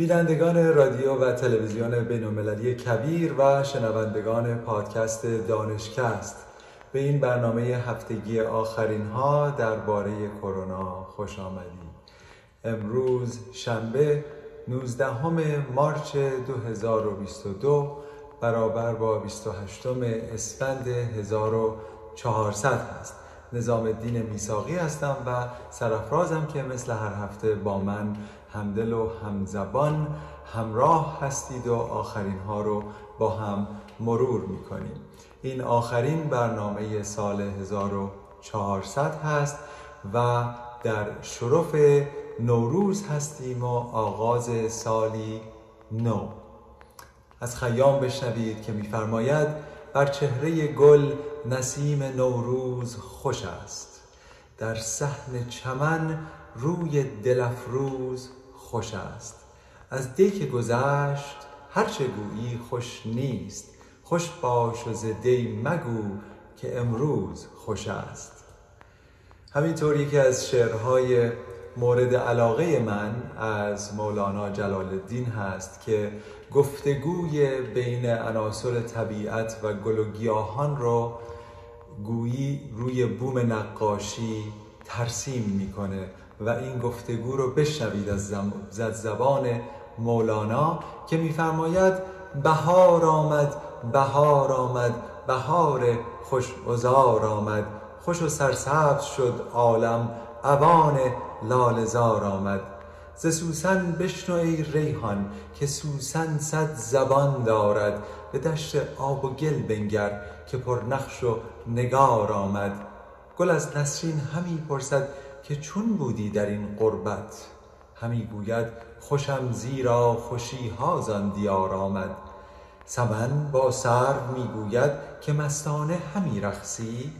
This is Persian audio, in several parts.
بینندگان رادیو و تلویزیون بینالمللی کبیر و شنوندگان پادکست دانشکست. به این برنامه هفتگی آخرین ها درباره کرونا خوش آمدید. امروز شنبه 19 مارچ 2022 برابر با 28 اسفند 1400 هست. نظام الدین میساقی هستم و سرفرازم که مثل هر هفته با من همدل و همزبان همراه هستید و آخرین ها رو با هم مرور می‌کنیم. این آخرین برنامه سال 1400 هست و در شرف نوروز هستیم و آغاز سالی نو. از خیام بشنوید که میفرماید بر چهره گل نسیم نوروز خوش است. در صحن چمن روی دلفروز خوش است. از دی که گذشت هرچه گویی خوش نیست. خوش باش و دی مگو که امروز خوش است. همینطور یکی از شعرهای مورد علاقه من از مولانا جلال الدین هست که گفتگوی بین عناصر طبیعت و گل و گیاهان رو گویی روی بوم نقاشی ترسیم می‌کنه. و این گفتگو رو بشنوید از زبان مولانا که میفرماید بهار آمد بهار آمد بهار خوش آمد خوش و سرسبز شد عالم اوان لالزار آمد. ز سوسن بشنو ای ریحان که سوسن صد زبان دارد به دشت آب و گل بنگر که پر نقش و نگار آمد. گل از نسرین همی پرسد که چون بودی در این قربت همی گوید خوشم زیرا خوشی ها زان دیار آمد. سمن با سرو می‌گوید که مستانه همی رقصی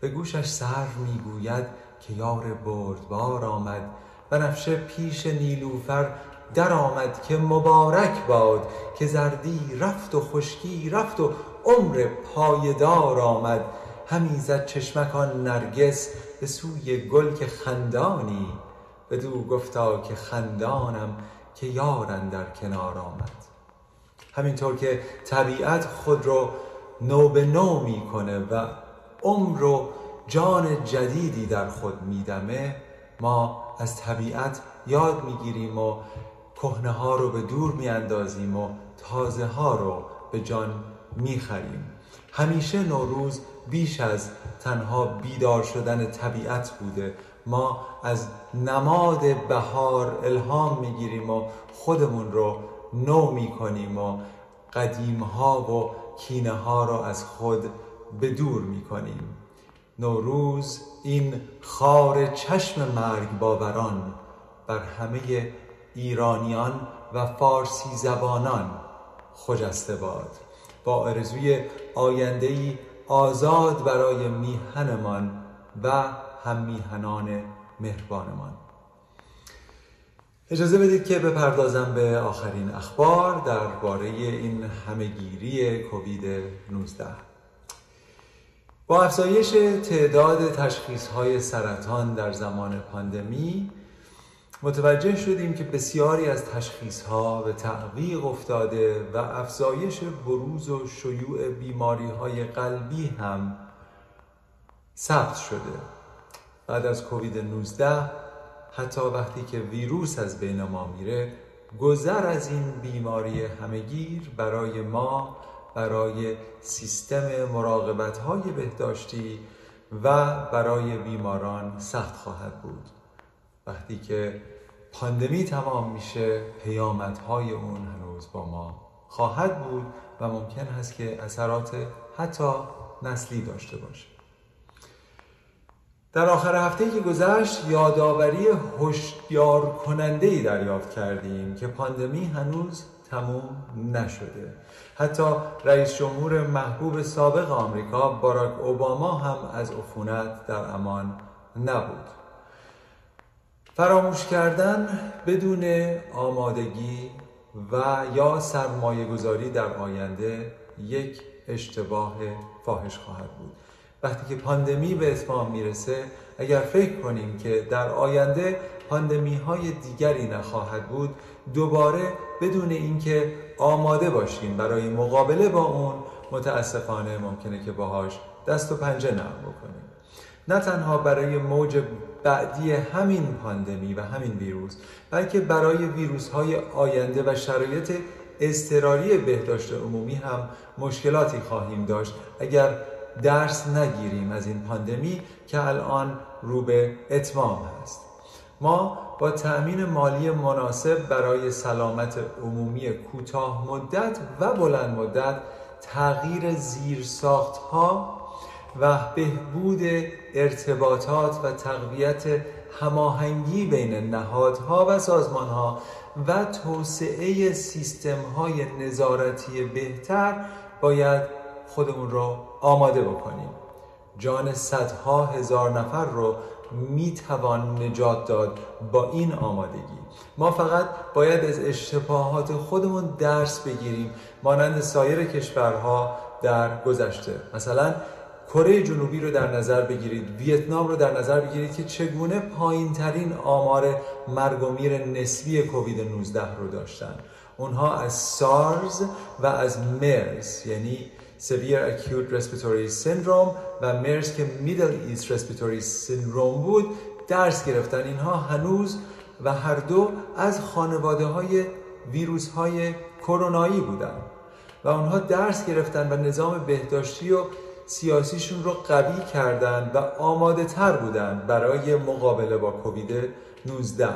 به گوشش سرو می‌گوید که یار بردبار آمد. بنفشه پیش نیلوفر در آمد که مبارک باد که زردی رفت و خشکی رفت و عمر پایدار آمد. همی زد چشمک نرگس به سوی گل که خندانی. بدو گفتا که خندانم که یارن در کنار آمد. همینطور که طبیعت خود رو نو به نو می‌کنه و عمر و جان جدیدی در خود میدمه ما از طبیعت یاد می‌گیریم و کهنه ها رو به دور میاندازیم و تازه ها رو به جان می‌خریم همیشه نوروز بیش از تنها بیدار شدن طبیعت بوده. ما از نماد بهار الهام می‌گیریم و خودمون رو نو می‌کنیم و قدیم ها و کینه ها رو از خود به دور می‌کنیم. نوروز این خار چشم مرگ باوران بر همه ایرانیان و فارسی زبانان خجسته باد. با آرزوی آیندهی آزاد برای میهنمان و هم میهنان مهربانمان. اجازه بدید که بپردازم به آخرین اخبار درباره این همهگیری کووید 19 با افزایش تعداد تشخیص های سرطان در زمان پاندمی متوجه شدیم که بسیاری از تشخیص ها به تعویق افتاده و افزایش بروز و شیوع بیماری های قلبی هم ثبت شده. بعد از کووید 19 حتی وقتی که ویروس از بین ما میره گذر از این بیماری همگیر برای ما برای سیستم مراقبت های بهداشتی و برای بیماران سخت خواهد بود. وقتی که پاندمی تمام میشه پیامدهای اون هنوز با ما خواهد بود و ممکن هست که اثرات حتی نسلی داشته باشه. در آخر هفته که گذشت یادآوری هشدار کننده ای دریافت کردیم که پاندمی هنوز تموم نشده. حتی رئیس جمهور محبوب سابق آمریکا باراک اوباما هم از عفونت در امان نبود. فراموش کردن بدون آمادگی و یا سرمایه گذاری در آینده یک اشتباه فاحش خواهد بود. وقتی که پاندمی به اتمام می‌رسه اگر فکر کنیم که در آینده پاندمی های دیگری نخواهد بود دوباره بدون اینکه آماده باشیم برای مقابله با اون متاسفانه ممکنه که باهاش دست و پنجه نرم بکنیم. نه تنها برای موج بعدی همین پاندمی و همین ویروس بلکه برای ویروس های آینده و شرایط اضطراری بهداشت عمومی هم مشکلاتی خواهیم داشت. اگر درس نگیریم از این پاندمی که الان رو به اتمام هست. ما با تأمین مالی مناسب برای سلامت عمومی کوتاه مدت و بلند مدت تغییر زیرساخت ها و بهبود ارتباطات و تقویت هماهنگی بین نهادها و سازمانها و توسعه سیستم های نظارتی بهتر باید خودمون رو آماده بکنیم. جان صدها هزار نفر رو می‌توان نجات داد با این آمادگی. ما فقط باید از اشتباهات خودمون درس بگیریم مانند سایر کشورها در گذشته. مثلا کره جنوبی رو در نظر بگیرید ویتنام رو در نظر بگیرید که چگونه پایین ترین آمار مرگ و میر نسبی کووید 19 رو داشتن. اونها از سارز و از مرز یعنی Severe Acute Respiratory Syndrome و مرز که Middle East Respiratory Syndrome بود درس گرفتن. اینها هنوز و هر دو از خانواده های ویروس های کرونایی بودن. و اونها درس گرفتن و نظام بهداشتی و سیاسیشون رو قوی کردن و آماده تر بودن برای مقابله با کووید 19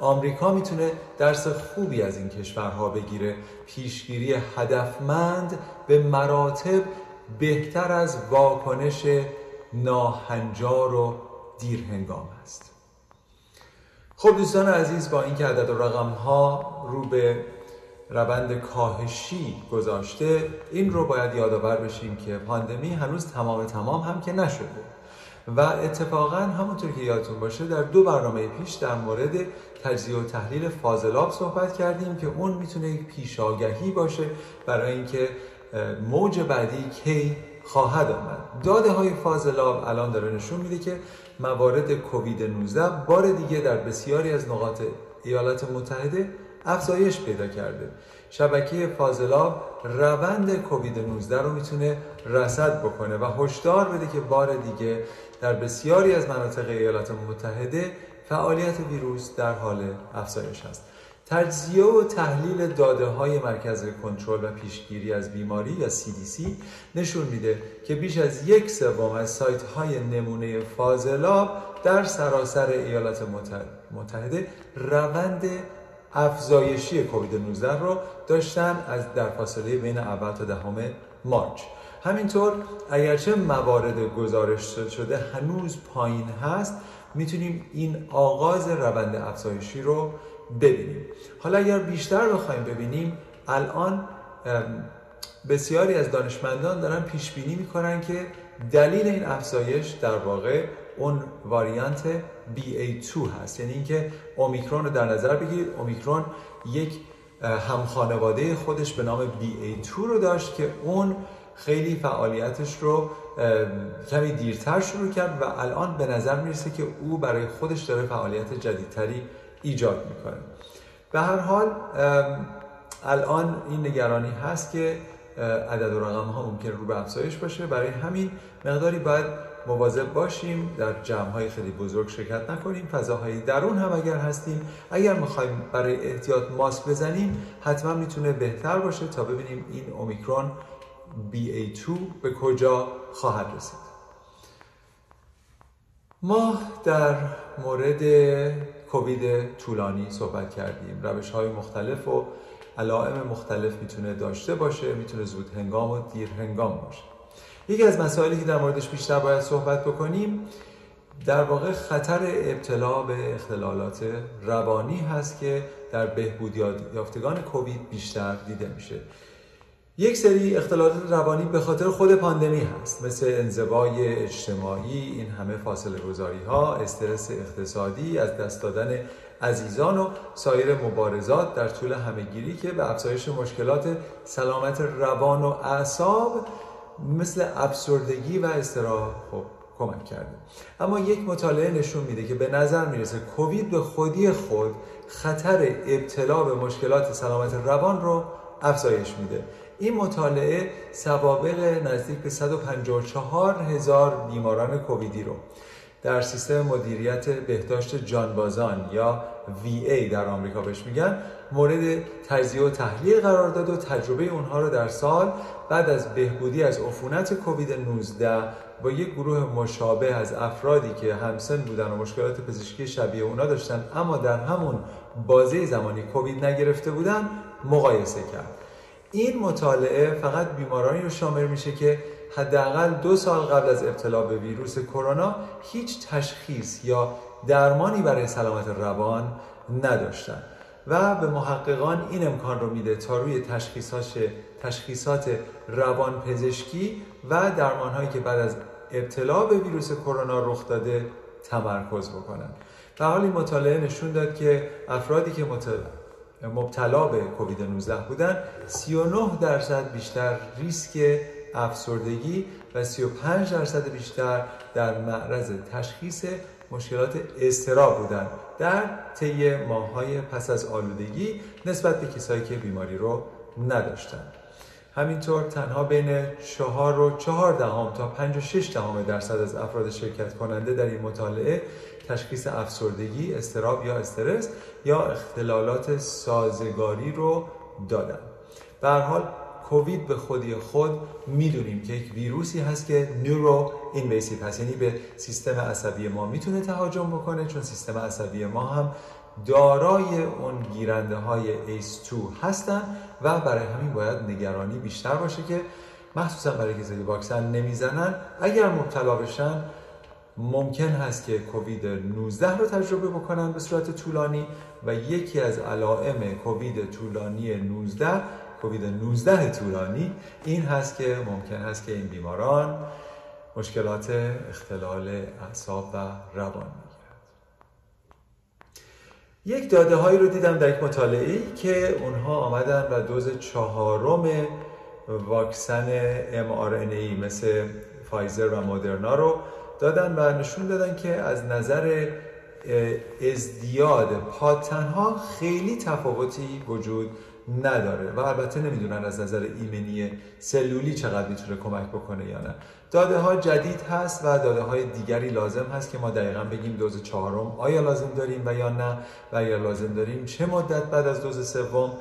آمریکا می‌تونه درس خوبی از این کشورها بگیره. پیشگیری هدفمند به مراتب بهتر از واکنش ناهنجار و دیرهنگام است. خب دوستان عزیز با اینکه عدد و رقم ها رو به روند کاهشی گذاشته این رو باید یادآور بشیم که پاندمی هنوز تمام تمام هم که نشده. و اتفاقا همونطور که یادتون باشه در دو برنامه پیش در مورد تجزیه و تحلیل فاضلاب صحبت کردیم که اون می‌تونه یک پیشاگهی باشه برای اینکه موج بعدی کی خواهد آمد. داده های فاضلاب الان داره نشون میده که موارد کووید 19 بار دیگه در بسیاری از نقاط ایالات متحده افزایش پیدا کرده. شبکه فاضلاب روند کووید 19 رو می‌تونه رصد بکنه و هشدار بده که بار دیگه در بسیاری از مناطق ایالات متحده فعالیت ویروس در حال افزایش است. تجزیه و تحلیل داده های مرکز کنترل و پیشگیری از بیماری یا CDC نشون میده که بیش از یک سوم از سایت های نمونه فاضلاب در سراسر ایالات متحده روند افزایشی کووید 19 رو داشتن از در فاصله بین اول تا دهم مارچ. همینطور اگرچه موارد گزارش شده هنوز پایین هست می‌تونیم این آغاز روند افزایشی رو ببینیم. حالا اگر بیشتر بخوایم ببینیم الان بسیاری از دانشمندان دارن پیش بینی می‌کنن که دلیل این افزایش در واقع اون واریانت BA2 هست. یعنی اینکه اومیکرون رو در نظر بگیرید. اومیکرون یک همخانواده خودش به نام BA2 رو داشت که اون خیلی فعالیتش رو کمی دیرتر شروع کرد و الان به نظر می‌رسه که او برای خودش داره فعالیت جدیدتری ایجاد می‌کنه. به هر حال الان این نگرانی هست که عدد و رقم ها ممکن رو به افزایش باشه. برای همین مقداری باید مواظب باشیم در جمع های خیلی بزرگ شرکت نکنیم. فضاهای درون هم اگر هستیم اگر می‌خوایم برای احتیاط ماسک بزنیم حتما می‌تونه بهتر باشه تا ببینیم این اومیکرون BA2 به کجا خواهد رسید. ما در مورد کووید طولانی صحبت کردیم. روش های مختلف و علائم مختلف می‌تونه داشته باشه می‌تونه زود هنگام و دیر هنگام باشه. یکی از مسائلی که در موردش بیشتر باید صحبت بکنیم در واقع خطر ابتلا به اختلالات روانی هست که در بهبود یافتگان کووید بیشتر دیده میشه. یک سری اختلالات روانی به خاطر خود پاندمی هست مثل انزوای اجتماعی این همه فاصله گذاری ها استرس اقتصادی از دست دادن عزیزان و سایر مبارزات در طول همهگیری که به افزایش مشکلات سلامت روان و اعصاب مثل افسردگی و استراب خب کمک کرده. اما یک مطالعه نشون میده که به نظر می‌رسه کووید به خودی خود خطر ابتلا به مشکلات سلامت روان رو افزایش میده. این مطالعه سوابق نزدیک به 154 هزار بیماران کوویدی رو. در سیستم مدیریت بهداشت جانبازان یا VA در آمریکا بهش میگن مورد تجزیه و تحلیل قرار داد و تجربه اونها رو در سال بعد از بهبودی از عفونت کووید 19 با یک گروه مشابه از افرادی که همسن بودن و مشکلات پزشکی شبیه اونا داشتن اما در همون بازه زمانی کووید نگرفته بودن مقایسه کرد. این مطالعه فقط بیمارانی رو شامل میشه که حداقل دو سال قبل از ابتلا به ویروس کرونا هیچ تشخیص یا درمانی برای سلامت روان نداشتن. و به محققان این امکان رو میده تا روی تشخیصات روان پزشکی و درمانهایی که بعد از ابتلا به ویروس کرونا رخ داده تمرکز بکنن. در حال مطالعه نشون داد که افرادی که مبتلا به کووید 19 بودن 39 درصد بیشتر ریسک افسردگی و 35 درصد بیشتر در معرض تشخیص مشکلات استراب بودن در طی ماههای پس از آلودگی نسبت به کسایی که بیماری رو نداشتن همینطور تنها بین 4 و 4 دهم تا 5 و 6 دهم درصد از افراد شرکت کننده در این مطالعه تشخیص افسردگی، استراب یا استرس یا اختلالات سازگاری رو دادن. به حال کووید به خودی خود می‌دونیم که یک ویروسی هست که نورو اینویسیو هست. یعنی به سیستم عصبی ما می‌تونه تهاجم بکنه چون سیستم عصبی ما هم دارای اون گیرنده های ACE2 هستن و برای همین باید نگرانی بیشتر باشه که مخصوصا برای کسایی واکسن نمی‌زنن اگر مبتلا بشن ممکن هست که کووید 19 رو تجربه بکنن به صورت طولانی و یکی از علائم کووید طولانی 19 کووید 19 طولانی. این هست که ممکن هست که این بیماران مشکلات اختلال اعصاب و روان می‌گیرند یک داده هایی رو دیدم در یک مطالعه که اونها آمدن و دوز چهارم واکسن mRNA مثل فایزر و مدرنا رو دادن و نشون دادن که از نظر ازدیاد پاتنها خیلی تفاوتی وجود نداره و البته نمی‌دونن از نظر ایمنی سلولی چقدر می‌تونه کمک بکنه یا نه. داده ها جدید هست و داده های دیگری لازم هست که ما دقیقا بگیم دوز چهارم آیا لازم داریم و یا نه و اگر لازم داریم چه مدت بعد از دوز سوم.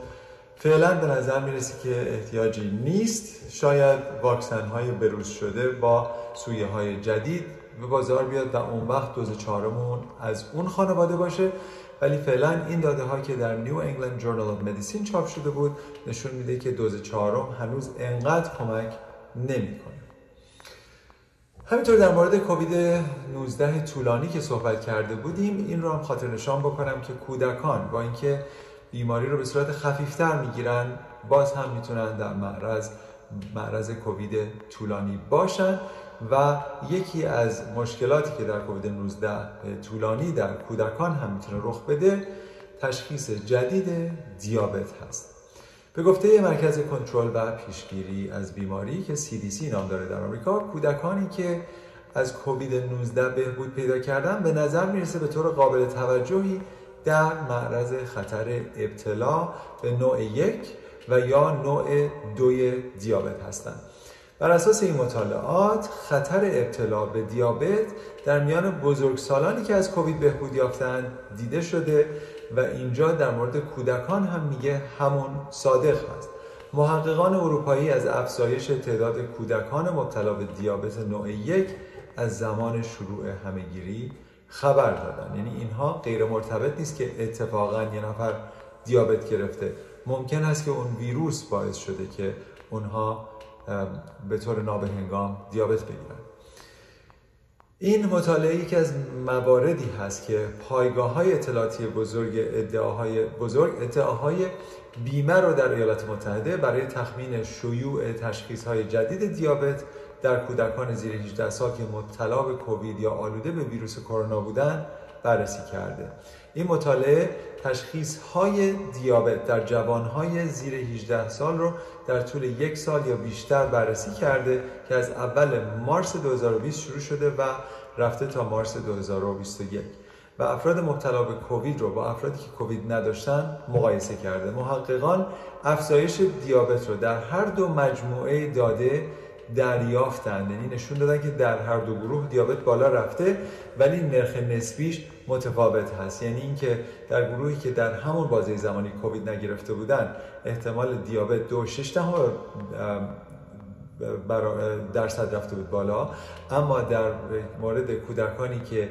فعلا به نظر می‌رسه که احتیاجی نیست. شاید واکسن های بروز شده با سویه های جدید به بازار بیاد و اون وقت دوز چهارمون از اون خانواده باشه. ولی فعلا این داده ها که در New England Journal of Medicine چاپ شده بود نشون میده که دوز چهارم هنوز انقدر کمک نمی‌کنه. همینطور در مورد کووید 19 طولانی که صحبت کرده بودیم این رو هم خاطر نشان بکنم که کودکان با اینکه بیماری رو به صورت خفیفتر می‌گیرن باز هم می‌تونن در معرض معرض کووید طولانی باشن. و یکی از مشکلاتی که در کووید 19 طولانی در کودکان هم می‌تونه رخ بده تشخیص جدید دیابت هست. به گفته مرکز کنترل و پیشگیری از بیماری که CDC نام داره در آمریکا کودکانی که از کووید 19 بهبود پیدا کردن به نظر می‌رسه به طور قابل توجهی در معرض خطر ابتلا به نوع یک و یا نوع دوی دیابت هستند بر اساس این مطالعات خطر ابتلا به دیابت در میان بزرگسالانی که از کووید بهبود یافتند دیده شده و اینجا در مورد کودکان هم میگه همون صادق هست محققان اروپایی از افزایش تعداد کودکان مبتلا به دیابت نوع یک از زمان شروع همهگیری خبر دادن. یعنی اینها غیر مرتبط نیست که اتفاقا یه نفر دیابت گرفته. ممکن است که اون ویروس باعث شده که اونها به طور نابهنگام دیابت بگیرن. این مطالعه که از مواردی هست که پایگاه های اطلاعاتی بزرگ ادعاهای بزرگ ادعاهای بیمه رو در ایالات متحده برای تخمین شیوع تشخیص های جدید دیابت در کودکان زیر 18 سال که مبتلا به کووید یا آلوده به ویروس کرونا بودند بررسی کرده. این مطالعه تشخیص های دیابت در جوانهای زیر 18 سال رو در طول یک سال یا بیشتر بررسی کرده که از اول مارس 2020 شروع شده و رفته تا مارس 2021 و افراد مبتلا به کووید رو با افرادی که کووید نداشتن مقایسه کرده. محققان افزایش دیابت رو در هر دو مجموعه داده دریافتند یعنی نشون دادن که در هر دو گروه دیابت بالا رفته ولی نرخ نسبیش متفاوت هست. یعنی اینکه در گروهی که در همون بازه زمانی کووید نگرفته بودن احتمال دیابت دو شش درصد رفته بود بالا. اما در مورد کودکانی که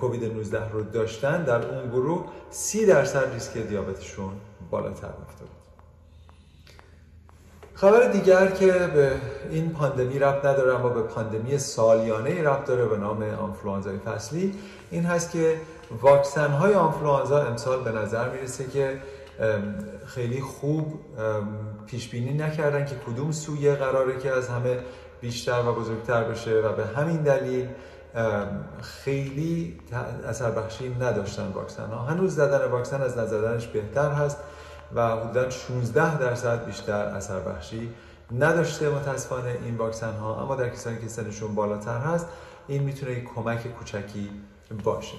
کووید 19 رو داشتن در اون گروه سی درصد ریسک دیابتشون بالاتر رفته بود. خبر دیگر که به این پاندمی ربط نداره اما به پاندمی سالیانه ربط داره به نام آنفلوانزای فصلی. این هست که واکسن های آنفلوانزا امسال به نظر می‌رسه که خیلی خوب پیش بینی نکردن که کدوم سویه قراره که از همه بیشتر و بزرگتر بشه و به همین دلیل خیلی اثر بخشی نداشتن واکسن ها هنوز زدن واکسن از نزدنش بهتر هست. و حدودا 16 درصد بیشتر اثر بخشی نداشته. متاسفانه این واکسن ها اما در کسانی که سنشون بالاتر هست این می‌تونه یک کمک کوچکی باشه.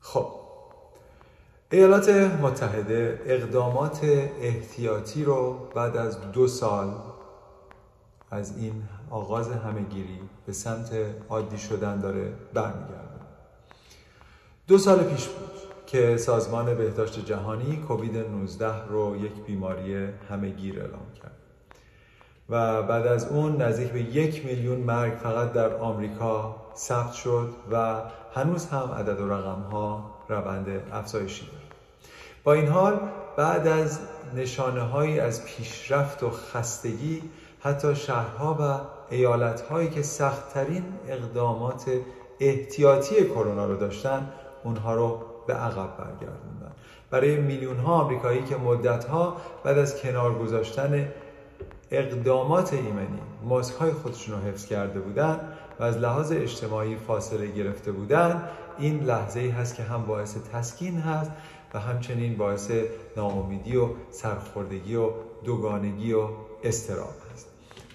خب ایالات متحده اقدامات احتیاطی رو بعد از دو سال از این آغاز همهگیری به سمت عادی شدن داره برمیگرده. دو سال پیش بود که سازمان بهداشت جهانی کووید 19 رو یک بیماری همهگیر اعلام کرد. و بعد از اون نزدیک به یک میلیون مرگ فقط در آمریکا ثبت شد و هنوز هم عدد و رقم ها روند افزایشی داره. با این حال بعد از نشانه هایی از پیشرفت و خستگی حتی شهرها و ایالتهایی که سختترین اقدامات احتیاطی کرونا رو داشتن اونها رو به عقب برگردوندن. برای میلیون ها آمریکایی که مدت ها بعد از کنار گذاشتن اقدامات ایمنی ماسک های خودشون رو حفظ کرده بودن و از لحاظ اجتماعی فاصله گرفته بودن این لحظه ای هست که هم باعث تسکین هست و همچنین باعث ناامیدی و سرخوردگی و دوگانگی و استراب هست.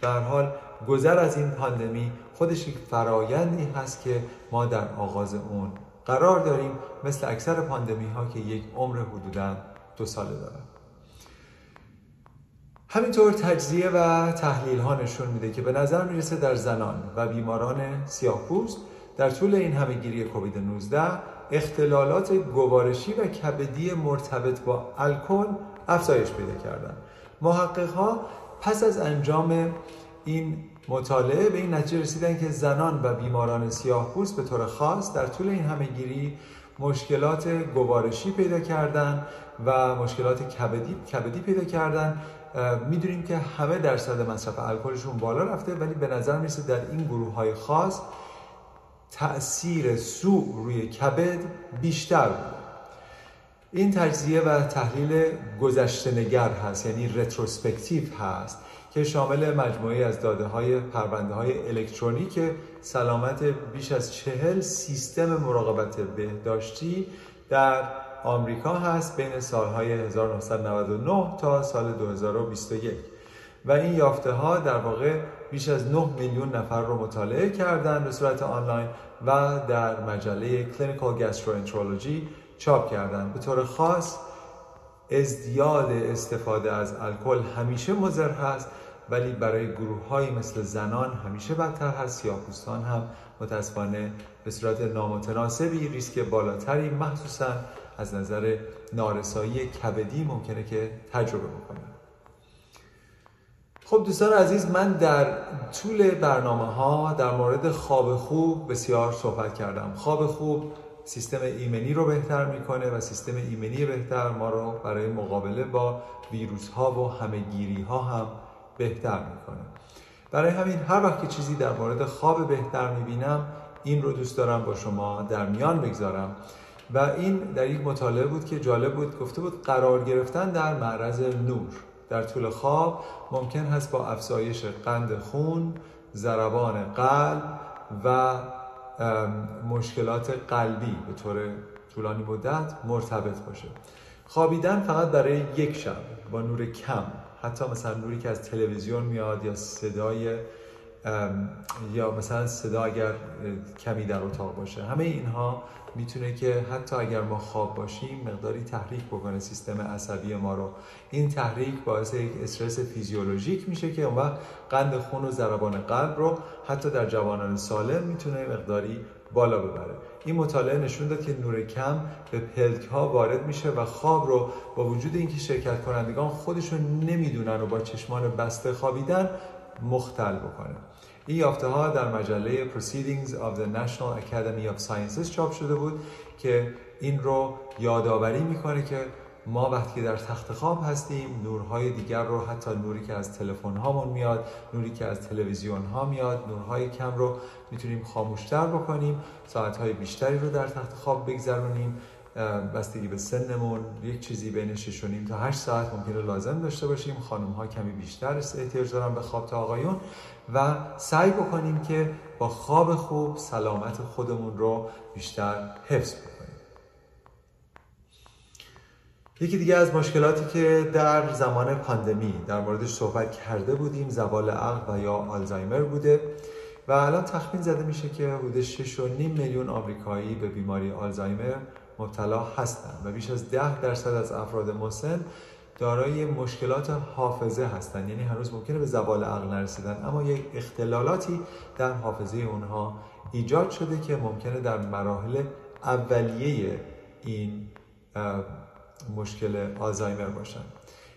در حال گذر از این پاندمی خودش یک فرایندی هست که ما در آغاز اون قرار داریم مثل اکثر پاندمی ها که یک عمر حدودا دو ساله دارن. همینطور تجزیه و تحلیل ها نشون میده که به نظر می‌رسه در زنان و بیماران سیاهپوست در طول این همهگیری کووید 19 اختلالات گوارشی و کبدی مرتبط با الکل افزایش پیدا کردن محقق ها پس از انجام این مطالعه به این نتیجه رسیدن که زنان و بیماران سیاهپوست به طور خاص در طول این همهگیری مشکلات گوارشی پیدا کردن و مشکلات کبدی, کبدی پیدا کردن. می‌دونیم که همه درصد مصرف الکلشون بالا رفته ولی به نظر می‌رسه در این گروه های خاص تأثیر سوء روی کبد بیشتر بود. این تجزیه و تحلیل گذشته نگر هست یعنی رتروسپکتیو هست. که شامل مجموعی از داده های پرونده های الکترونیک سلامت بیش از چهل سیستم مراقبت بهداشتی در آمریکا هست بین سالهای 1999 تا سال 2021 و این یافته ها در واقع بیش از 9 میلیون نفر رو مطالعه کردن به صورت آنلاین و در مجله Clinical Gastroenterology چاپ کردن. به طور خاص ازدیاد استفاده از الکل همیشه مضر هست ولی برای گروه های مثل زنان همیشه بدتر هست سیاه‌پوستان هم. متاسفانه به صورت نامتناسبی ریسک بالاتری مخصوصا از نظر نارسایی کبدی ممکنه که تجربه بکنه خب دوستان عزیز من در طول برنامه ها در مورد خواب خوب بسیار صحبت کردم. خواب خوب سیستم ایمنی رو بهتر می‌کنه و سیستم ایمنی بهتر ما رو برای مقابله با ویروس ها و همهگیری ها هم بهتر می‌کنه برای همین هر وقت که چیزی در مورد خواب بهتر می‌بینم این رو دوست دارم با شما در میان بگذارم. و این در یک mutale بود که جالب بود گفته بود قرار گرفتن در معرض نور. در طول خواب ممکن هست با افزایش قند خون ضربان قلب و مشکلات قلبی به طور طولانی مدت مرتبط باشه. خوابیدن فقط برای یک شب با نور کم. حتی مثلا نوری که از تلویزیون میاد یا صدای یا مثلا صدا اگر کمی در اتاق باشه. همه اینها می‌تونه که حتی اگر ما خواب باشیم مقداری تحریک بکنه سیستم عصبی ما رو. این تحریک باعث یک استرس فیزیولوژیک میشه که اون وقت قند خون و ضربان قلب رو حتی در جوانان سالم می‌تونه مقداری بالا ببره. این مطالعه نشون داد که نور کم به پلک ها وارد میشه و خواب رو با وجود اینکه شرکت کنندگان خودشون نمی‌دونن و با چشمان بسته خوابیدن مختل بکنه. این یافته ها در مجله Proceedings of the National Academy of Sciences چاپ شده بود که این رو یادآوری می‌کنه که ما وقتی در تخت خواب هستیم نورهای دیگر رو حتی نوری که از تلفن هامون میاد نوری که از تلویزیون ها میاد نورهای کم رو می‌تونیم خاموشتر بکنیم ساعتهای بیشتری رو در تخت خواب بگذرونیم بستگی به سنمون یک چیزی بین 6 تا 8 ساعت ممکنه لازم داشته باشیم. خانم ها کمی بیشتر احتیاج دارن به خواب تا آقایون و سعی بکنیم که با خواب خوب سلامت خودمون رو بیشتر حفظ بکنیم. یکی دیگه از مشکلاتی که در زمان پاندمی در موردش صحبت کرده بودیم زوال عقل و یا آلزایمر بوده و الان تخمین زده میشه که حدود 6.5 میلیون آمریکایی به بیماری آلزایمر مبتلا هستند و بیش از 10 درصد از افراد مسن دارای مشکلات حافظه هستند یعنی هنوز ممکنه به زوال عقل نرسیدن اما یک اختلالاتی در حافظه اونها ایجاد شده که ممکنه در مراحل اولیه این مشکل آلزایمر باشن.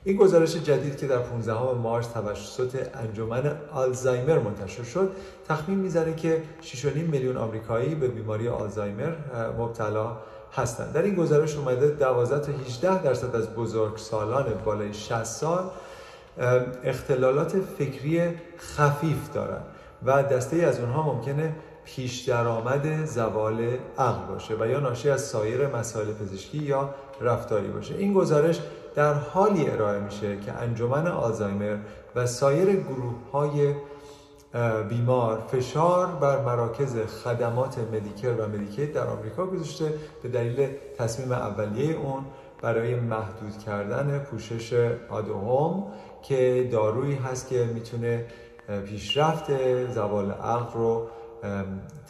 این گزارش جدید که در 15 مارس توسط انجمن آلزایمر منتشر شد تخمین می‌زنه که 6.5 میلیون آمریکایی به بیماری آلزایمر مبتلا هستند. در این گزارش اومده 12 تا 18 درصد از بزرگسالان بالای 60 سال اختلالات فکری خفیف دارند و دسته از اونها ممکنه پیش درآمد زوال عقل باشه و یا ناشی از سایر مسائل پزشکی یا رفتاری باشه. این گزارش در حالی ارائه میشه که انجمن آلزایمر و سایر گروه های بیمار فشار بر مراکز خدمات مدیکر و مدیکیت در آمریکا گذاشته به دلیل تصمیم اولیه اون برای محدود کردن پوشش آدوهم که دارویی هست که می‌تونه پیشرفت زوال عقل رو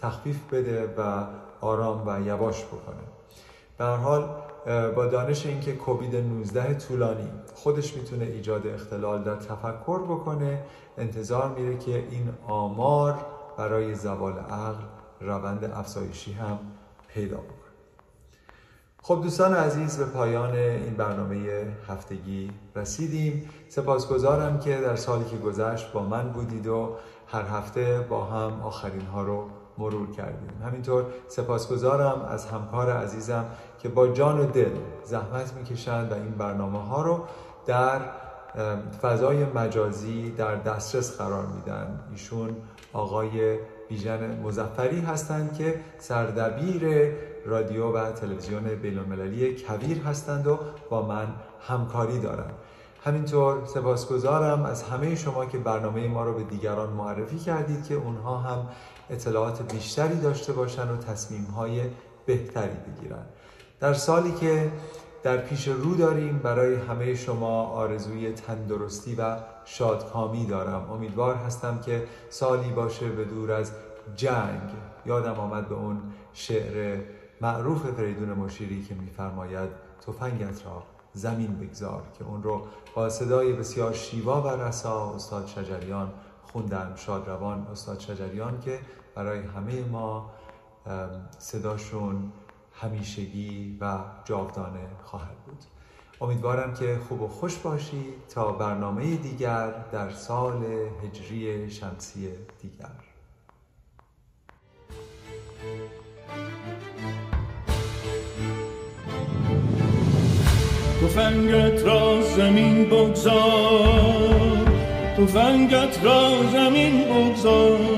تخفیف بده و آرام و یواش بکنه. به هر حال با دانش اینکه کووید 19 طولانی خودش می‌تونه ایجاد اختلال در تفکر بکنه انتظار میره که این آمار برای زوال عقل روند افزایشی هم پیدا بکنه. خب دوستان عزیز به پایان این برنامه هفتگی رسیدیم. سپاسگزارم که در سالی که گذشت با من بودید و هر هفته با هم آخرین ها رو مرور کردیم. همینطور سپاسگزارم از همکار عزیزم که با جان و دل زحمت می‌کشند و این برنامه ها رو در فضای مجازی در دسترس قرار میدن. ایشون آقای بیژن مزفری هستند که سردبیر رادیو و تلویزیون بینالمللی کبیر هستند و با من همکاری دارند. همینطور سپاسگزارم از همه شما که برنامه ما رو به دیگران معرفی کردید که اونها هم اطلاعات بیشتری داشته باشن و تصمیم های بهتری بگیرن. در سالی که در پیش رو داریم برای همه شما آرزوی تندرستی و شادکامی دارم. امیدوار هستم که سالی باشه به دور از جنگ. یادم آمد به اون شعر معروف فریدون مشیری که میفرماید تفنگت را زمین بگذار که اون رو با صدای بسیار شیوا و رسا استاد شجریان خوندن شادروان استاد شجریان که برای همه ما صداشون همیشگی و جاودانه خواهد بود. امیدوارم که خوب و خوش باشید تا برنامه دیگر در سال هجری شمسی دیگر. تفنگت را زمین بگذار. تفنگت را زمین بگذار.